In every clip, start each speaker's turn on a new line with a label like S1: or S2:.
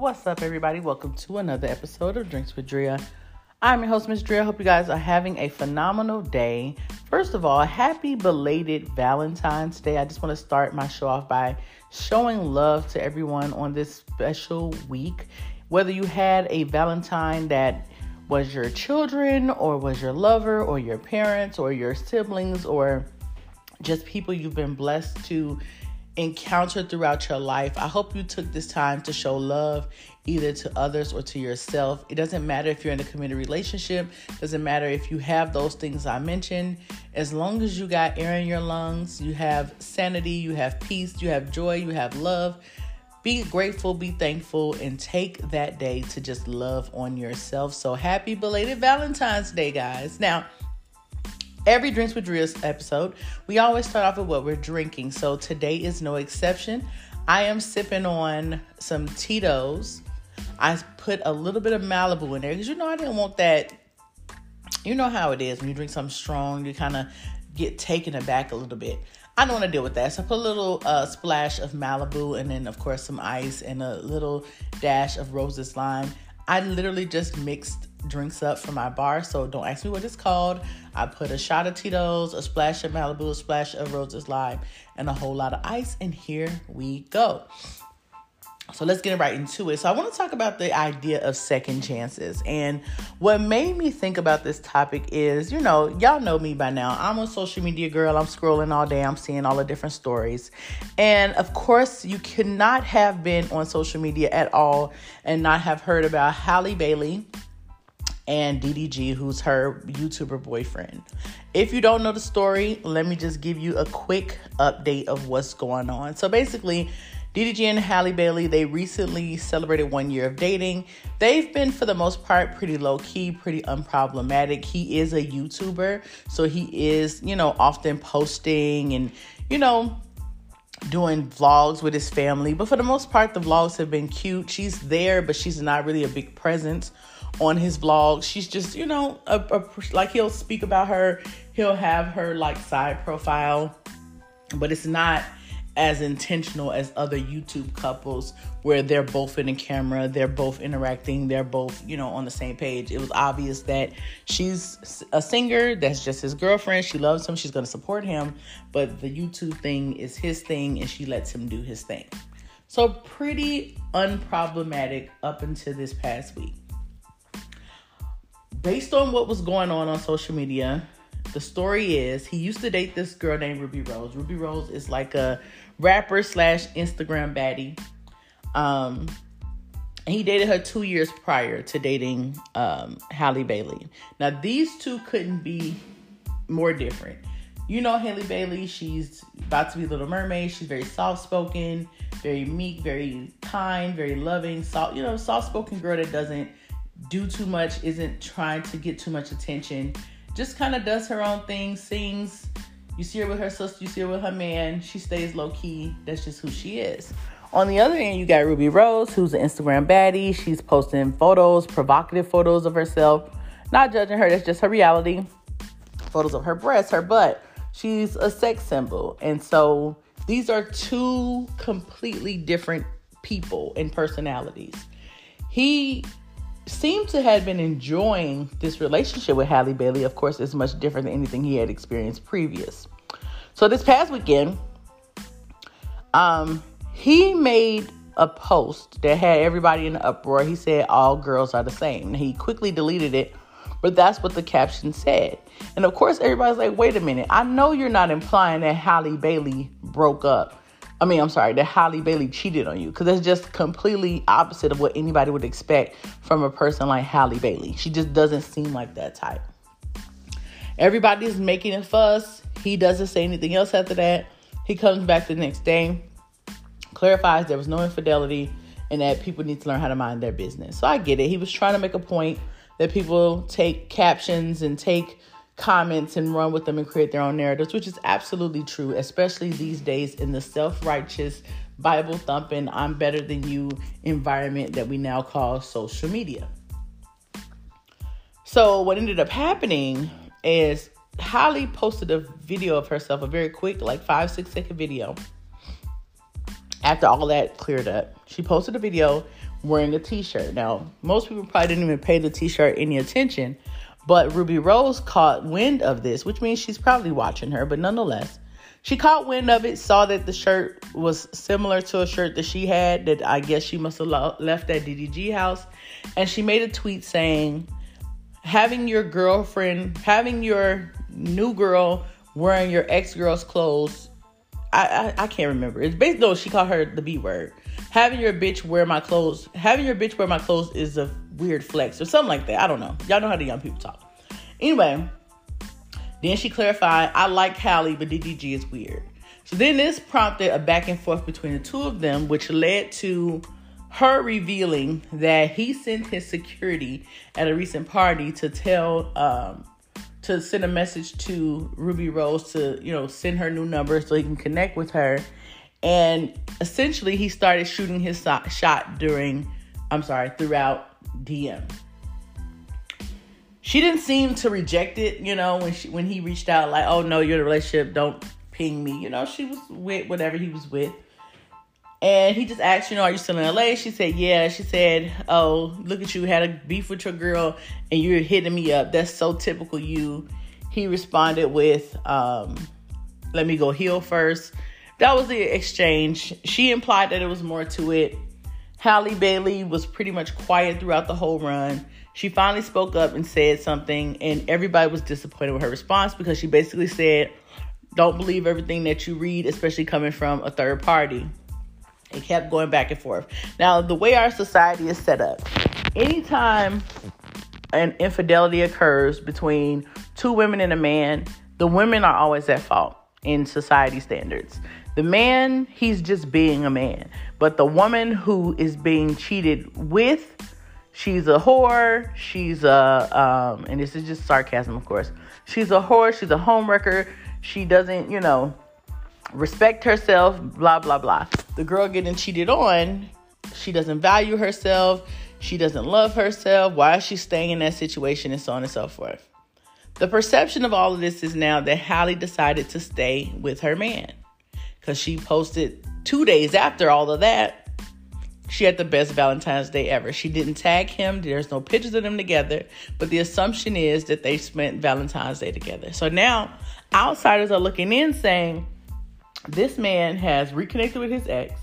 S1: What's up, everybody? Welcome to another episode of Drinks with Drea. I'm your host, Miss Drea. Hope you guys are having a phenomenal day. First of all, happy belated Valentine's Day. I just want to start my show off by showing love to everyone on this special week. Whether you had a Valentine that was your children, or was your lover, or your parents, or your siblings, or just people you've been blessed to encounter throughout your life. I hope you took this time to show love either to others or to yourself. It doesn't matter if you're in a committed relationship, doesn't matter if you have those things I mentioned. As long as you got air in your lungs, you have sanity, you have peace, you have joy, you have love. Be grateful, be thankful, and take that day to just love on yourself. So, happy belated Valentine's Day, guys. Now, every Drinks with Drea episode, we always start off with what we're drinking. So today is no exception. I am sipping on some Tito's. I put a little bit of Malibu in there because you know I didn't want that. You know how it is when you drink something strong, you kind of get taken aback a little bit. I don't want to deal with that. So I put a little uh, splash of Malibu and then, of course, some ice and a little dash of Roses Lime. I literally just mixed drinks up for my bar, so don't ask me what it's called. I put a shot of Tito's, a splash of Malibu, a splash of Roses Lime, and a whole lot of ice, and here we go. So let's get right into it. So I want to talk about the idea of second chances. And what made me think about this topic is, you know, y'all know me by now. I'm a social media girl. I'm scrolling all day. I'm seeing all the different stories. And of course, you cannot have been on social media at all and not have heard about Halle Bailey and DDG, who's her YouTuber boyfriend. If you don't know the story, let me just give you a quick update of what's going on. So basically, DDG and Halle Bailey, they recently celebrated one year of dating. They've been, for the most part, pretty low key, pretty unproblematic. He is a YouTuber, so he is, you know, often posting and, you know, doing vlogs with his family. But for the most part, the vlogs have been cute. She's there, but she's not really a big presence on his vlogs. She's just, you know, a, a, like he'll speak about her, he'll have her like side profile, but it's not as intentional as other YouTube couples where they're both in the camera, they're both interacting, they're both, you know, on the same page. It was obvious that she's a singer, that's just his girlfriend. She loves him, she's going to support him, but the YouTube thing is his thing and she lets him do his thing. So, pretty unproblematic up until this past week. Based on what was going on on social media, the story is he used to date this girl named Rubi Rose. Rubi Rose is like a rapper slash Instagram baddie. Um, he dated her two years prior to dating um, Halle Bailey. Now these two couldn't be more different. You know Halle Bailey, she's about to be Little Mermaid. She's very soft spoken, very meek, very kind, very loving. Soft, you know, soft spoken girl that doesn't do too much, isn't trying to get too much attention just kind of does her own thing, sings. You see her with her sister, you see her with her man. She stays low key. That's just who she is. On the other end, you got Rubi Rose, who's an Instagram baddie. She's posting photos, provocative photos of herself. Not judging her, that's just her reality. Photos of her breasts, her butt. She's a sex symbol. And so these are two completely different people and personalities. He seemed to have been enjoying this relationship with Halle Bailey. Of course, it's much different than anything he had experienced previous. So this past weekend, um, he made a post that had everybody in an uproar. He said all girls are the same. He quickly deleted it, but that's what the caption said. And of course, everybody's like, wait a minute. I know you're not implying that Halle Bailey broke up I mean, I'm sorry, that Halle Bailey cheated on you because that's just completely opposite of what anybody would expect from a person like Halle Bailey. She just doesn't seem like that type. Everybody's making a fuss. He doesn't say anything else after that. He comes back the next day, clarifies there was no infidelity, and that people need to learn how to mind their business. So I get it. He was trying to make a point that people take captions and take comments and run with them and create their own narratives, which is absolutely true, especially these days in the self righteous, Bible thumping, I'm better than you environment that we now call social media. So, what ended up happening is Halle posted a video of herself, a very quick, like five, six second video. After all that cleared up, she posted a video wearing a t-shirt. Now, most people probably didn't even pay the t-shirt any attention, but Rubi Rose caught wind of this, which means she's probably watching her, but nonetheless, she caught wind of it, saw that the shirt was similar to a shirt that she had that I guess she must have left at DDG house, and she made a tweet saying, "Having your girlfriend, having your new girl wearing your ex girl's clothes I, I, I can't remember. It's basically no, she called her the B word. Having your bitch wear my clothes, having your bitch wear my clothes is a weird flex or something like that. I don't know. Y'all know how the young people talk. Anyway, then she clarified, I like Halle, but DDG is weird. So then this prompted a back and forth between the two of them, which led to her revealing that he sent his security at a recent party to tell um, to send a message to Rubi Rose to, you know, send her new number so he can connect with her. And essentially, he started shooting his shot during, I'm sorry, throughout DM. She didn't seem to reject it, you know, when she when he reached out like, "Oh no, you're in a relationship. Don't ping me." You know, she was with whatever he was with. And he just asked, you know, are you still in LA? She said, yeah. She said, oh, look at you, had a beef with your girl and you're hitting me up. That's so typical you. He responded with, um, let me go heal first. That was the exchange. She implied that it was more to it. Halle Bailey was pretty much quiet throughout the whole run. She finally spoke up and said something, and everybody was disappointed with her response because she basically said, Don't believe everything that you read, especially coming from a third party. It kept going back and forth. Now, the way our society is set up, anytime an infidelity occurs between two women and a man, the women are always at fault in society standards. The man, he's just being a man. But the woman who is being cheated with, she's a whore, she's a, um, and this is just sarcasm, of course. She's a whore, she's a homewrecker, she doesn't, you know, respect herself, blah, blah, blah. The girl getting cheated on, she doesn't value herself, she doesn't love herself. Why is she staying in that situation and so on and so forth? The perception of all of this is now that Halle decided to stay with her man because she posted two days after all of that. She had the best Valentine's Day ever. She didn't tag him. There's no pictures of them together. But the assumption is that they spent Valentine's Day together. So now outsiders are looking in saying, this man has reconnected with his ex.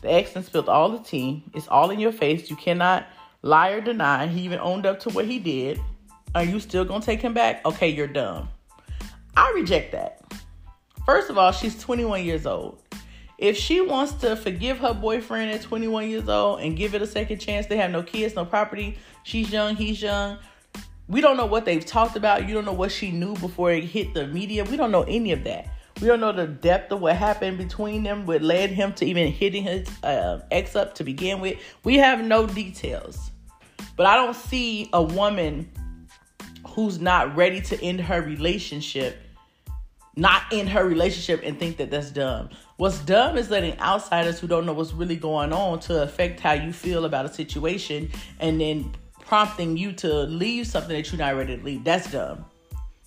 S1: The ex has spilled all the tea. It's all in your face. You cannot lie or deny. He even owned up to what he did. Are you still gonna take him back? Okay, you're dumb. I reject that. First of all, she's 21 years old. If she wants to forgive her boyfriend at 21 years old and give it a second chance, they have no kids, no property. She's young, he's young. We don't know what they've talked about. You don't know what she knew before it hit the media. We don't know any of that. We don't know the depth of what happened between them, what led him to even hitting his uh, ex up to begin with. We have no details. But I don't see a woman who's not ready to end her relationship, not in her relationship, and think that that's dumb. What's dumb is letting outsiders who don't know what's really going on to affect how you feel about a situation and then prompting you to leave something that you're not ready to leave. That's dumb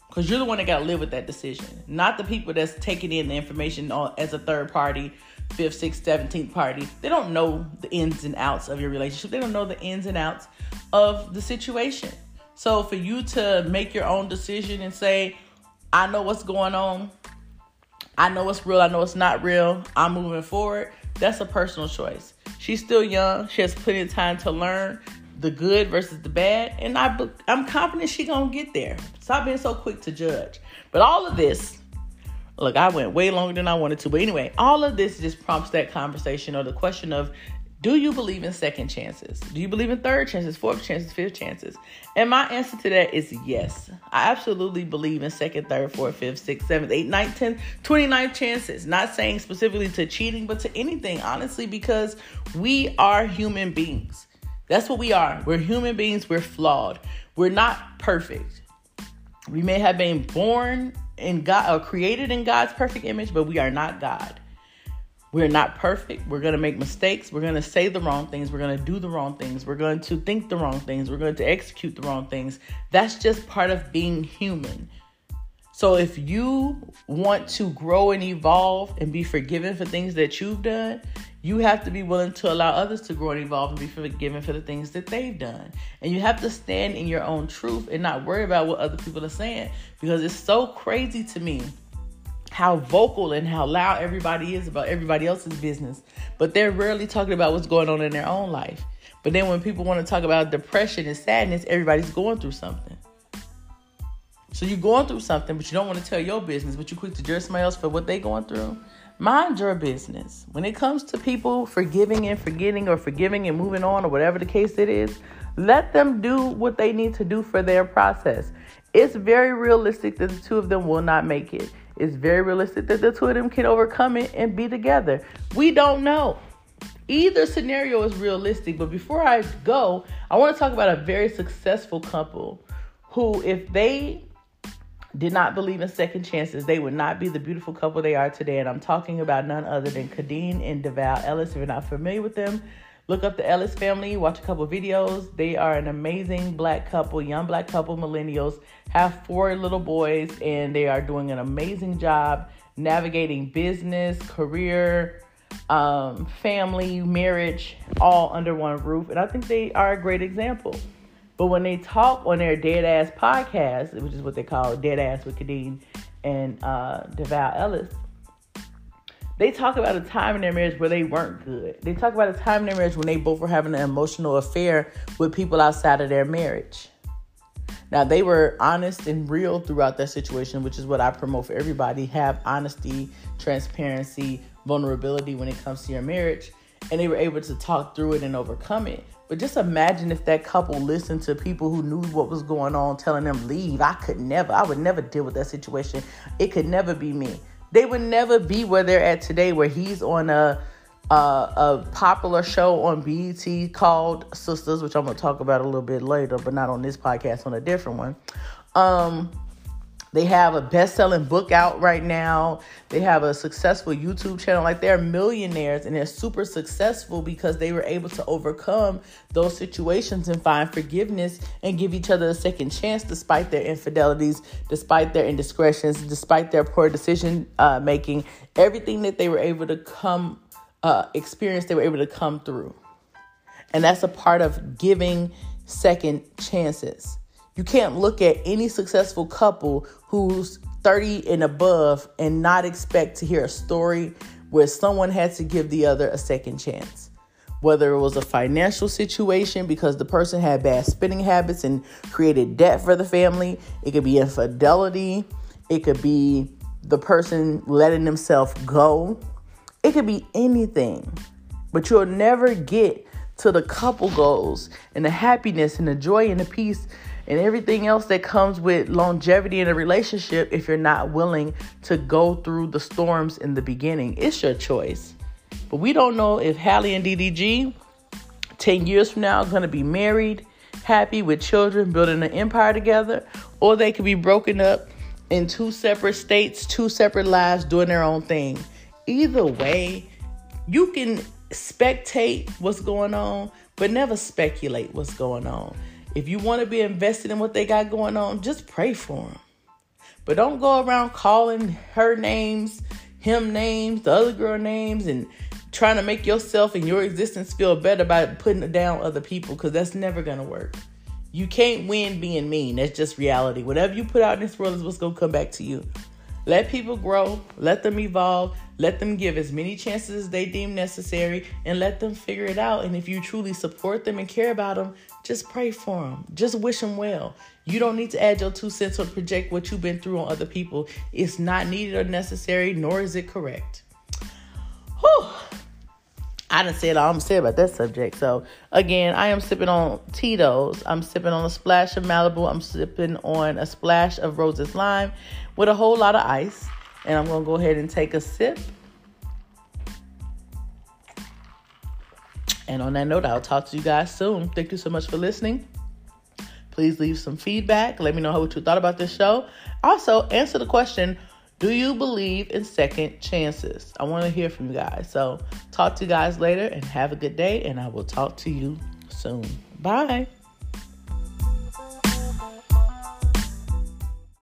S1: because you're the one that got to live with that decision, not the people that's taking in the information as a third party, fifth, sixth, seventeenth party. They don't know the ins and outs of your relationship. They don't know the ins and outs of the situation. So for you to make your own decision and say, "I know what's going on. I know it's real. I know it's not real. I'm moving forward." That's a personal choice. She's still young. She has plenty of time to learn the good versus the bad, and I I'm confident she gonna get there. Stop being so quick to judge. But all of this, look, I went way longer than I wanted to. But anyway, all of this just prompts that conversation or the question of do you believe in second chances? Do you believe in third chances, fourth chances, fifth chances? And my answer to that is yes. I absolutely believe in second, third, fourth, fifth, sixth, seventh, eighth, ninth, tenth, 29th chances. Not saying specifically to cheating, but to anything, honestly, because we are human beings. That's what we are. We're human beings, we're flawed. We're not perfect. We may have been born in God or created in God's perfect image, but we are not God. We're not perfect. We're going to make mistakes. We're going to say the wrong things. We're going to do the wrong things. We're going to think the wrong things. We're going to execute the wrong things. That's just part of being human. So if you want to grow and evolve and be forgiven for things that you've done, you have to be willing to allow others to grow and evolve and be forgiven for the things that they've done. And you have to stand in your own truth and not worry about what other people are saying because it's so crazy to me how vocal and how loud everybody is about everybody else's business, but they're rarely talking about what's going on in their own life. But then when people want to talk about depression and sadness, everybody's going through something. So you're going through something, but you don't want to tell your business, but you're quick to judge somebody else for what they're going through. Mind your business. When it comes to people forgiving and forgetting or forgiving and moving on or whatever the case it is, let them do what they need to do for their process. It's very realistic that the two of them will not make it. It's very realistic that the two of them can overcome it and be together. We don't know. Either scenario is realistic, but before I go, I want to talk about a very successful couple who, if they did not believe in second chances, they would not be the beautiful couple they are today. And I'm talking about none other than Khadeen and Devale Ellis. If you're not familiar with them, look up the Ellis family, watch a couple videos. They are an amazing black couple, young black couple, millennials, have four little boys, and they are doing an amazing job navigating business, career, um, family, marriage, all under one roof. And I think they are a great example. But when they talk on their dead ass podcast, which is what they call dead ass with Khadeen and uh, Devale Ellis, they talk about a time in their marriage where they weren't good. They talk about a time in their marriage when they both were having an emotional affair with people outside of their marriage. Now, they were honest and real throughout that situation, which is what I promote for everybody. Have honesty, transparency, vulnerability when it comes to your marriage. And they were able to talk through it and overcome it. But just imagine if that couple listened to people who knew what was going on, telling them leave. I could never, I would never deal with that situation. It could never be me. They would never be where they're at today, where he's on a a, a popular show on BET called Sistas, which I'm gonna talk about a little bit later, but not on this podcast, on a different one. Um, they have a best-selling book out right now. They have a successful YouTube channel. Like they're millionaires and they're super successful because they were able to overcome those situations and find forgiveness and give each other a second chance despite their infidelities, despite their indiscretions, despite their poor decision uh, making. Everything that they were able to come uh, experience, they were able to come through. And that's a part of giving second chances. You can't look at any successful couple who's 30 and above and not expect to hear a story where someone had to give the other a second chance. Whether it was a financial situation because the person had bad spending habits and created debt for the family, it could be infidelity, it could be the person letting themselves go, it could be anything. But you'll never get to the couple goals and the happiness and the joy and the peace and everything else that comes with longevity in a relationship if you're not willing to go through the storms in the beginning. It's your choice. But we don't know if Halle and DDG 10 years from now are going to be married, happy with children, building an empire together, or they could be broken up in two separate states, two separate lives, doing their own thing. Either way, you can spectate what's going on, but never speculate what's going on. If you want to be invested in what they got going on, just pray for them. But don't go around calling her names, him names, the other girl names, and trying to make yourself and your existence feel better by putting down other people because that's never going to work. You can't win being mean. That's just reality. Whatever you put out in this world is what's going to come back to you. Let people grow, let them evolve, let them give as many chances as they deem necessary, and let them figure it out. And if you truly support them and care about them, just pray for them. Just wish them well. You don't need to add your two cents or project what you've been through on other people. It's not needed or necessary, nor is it correct. Whew. I didn't say it all I'm say about that subject. So again, I am sipping on Tito's. I'm sipping on a splash of Malibu. I'm sipping on a splash of Roses Lime with a whole lot of ice. And I'm gonna go ahead and take a sip. And on that note, I'll talk to you guys soon. Thank you so much for listening. Please leave some feedback. Let me know what you thought about this show. Also, answer the question Do you believe in second chances? I want to hear from you guys. So, talk to you guys later and have a good day. And I will talk to you soon. Bye.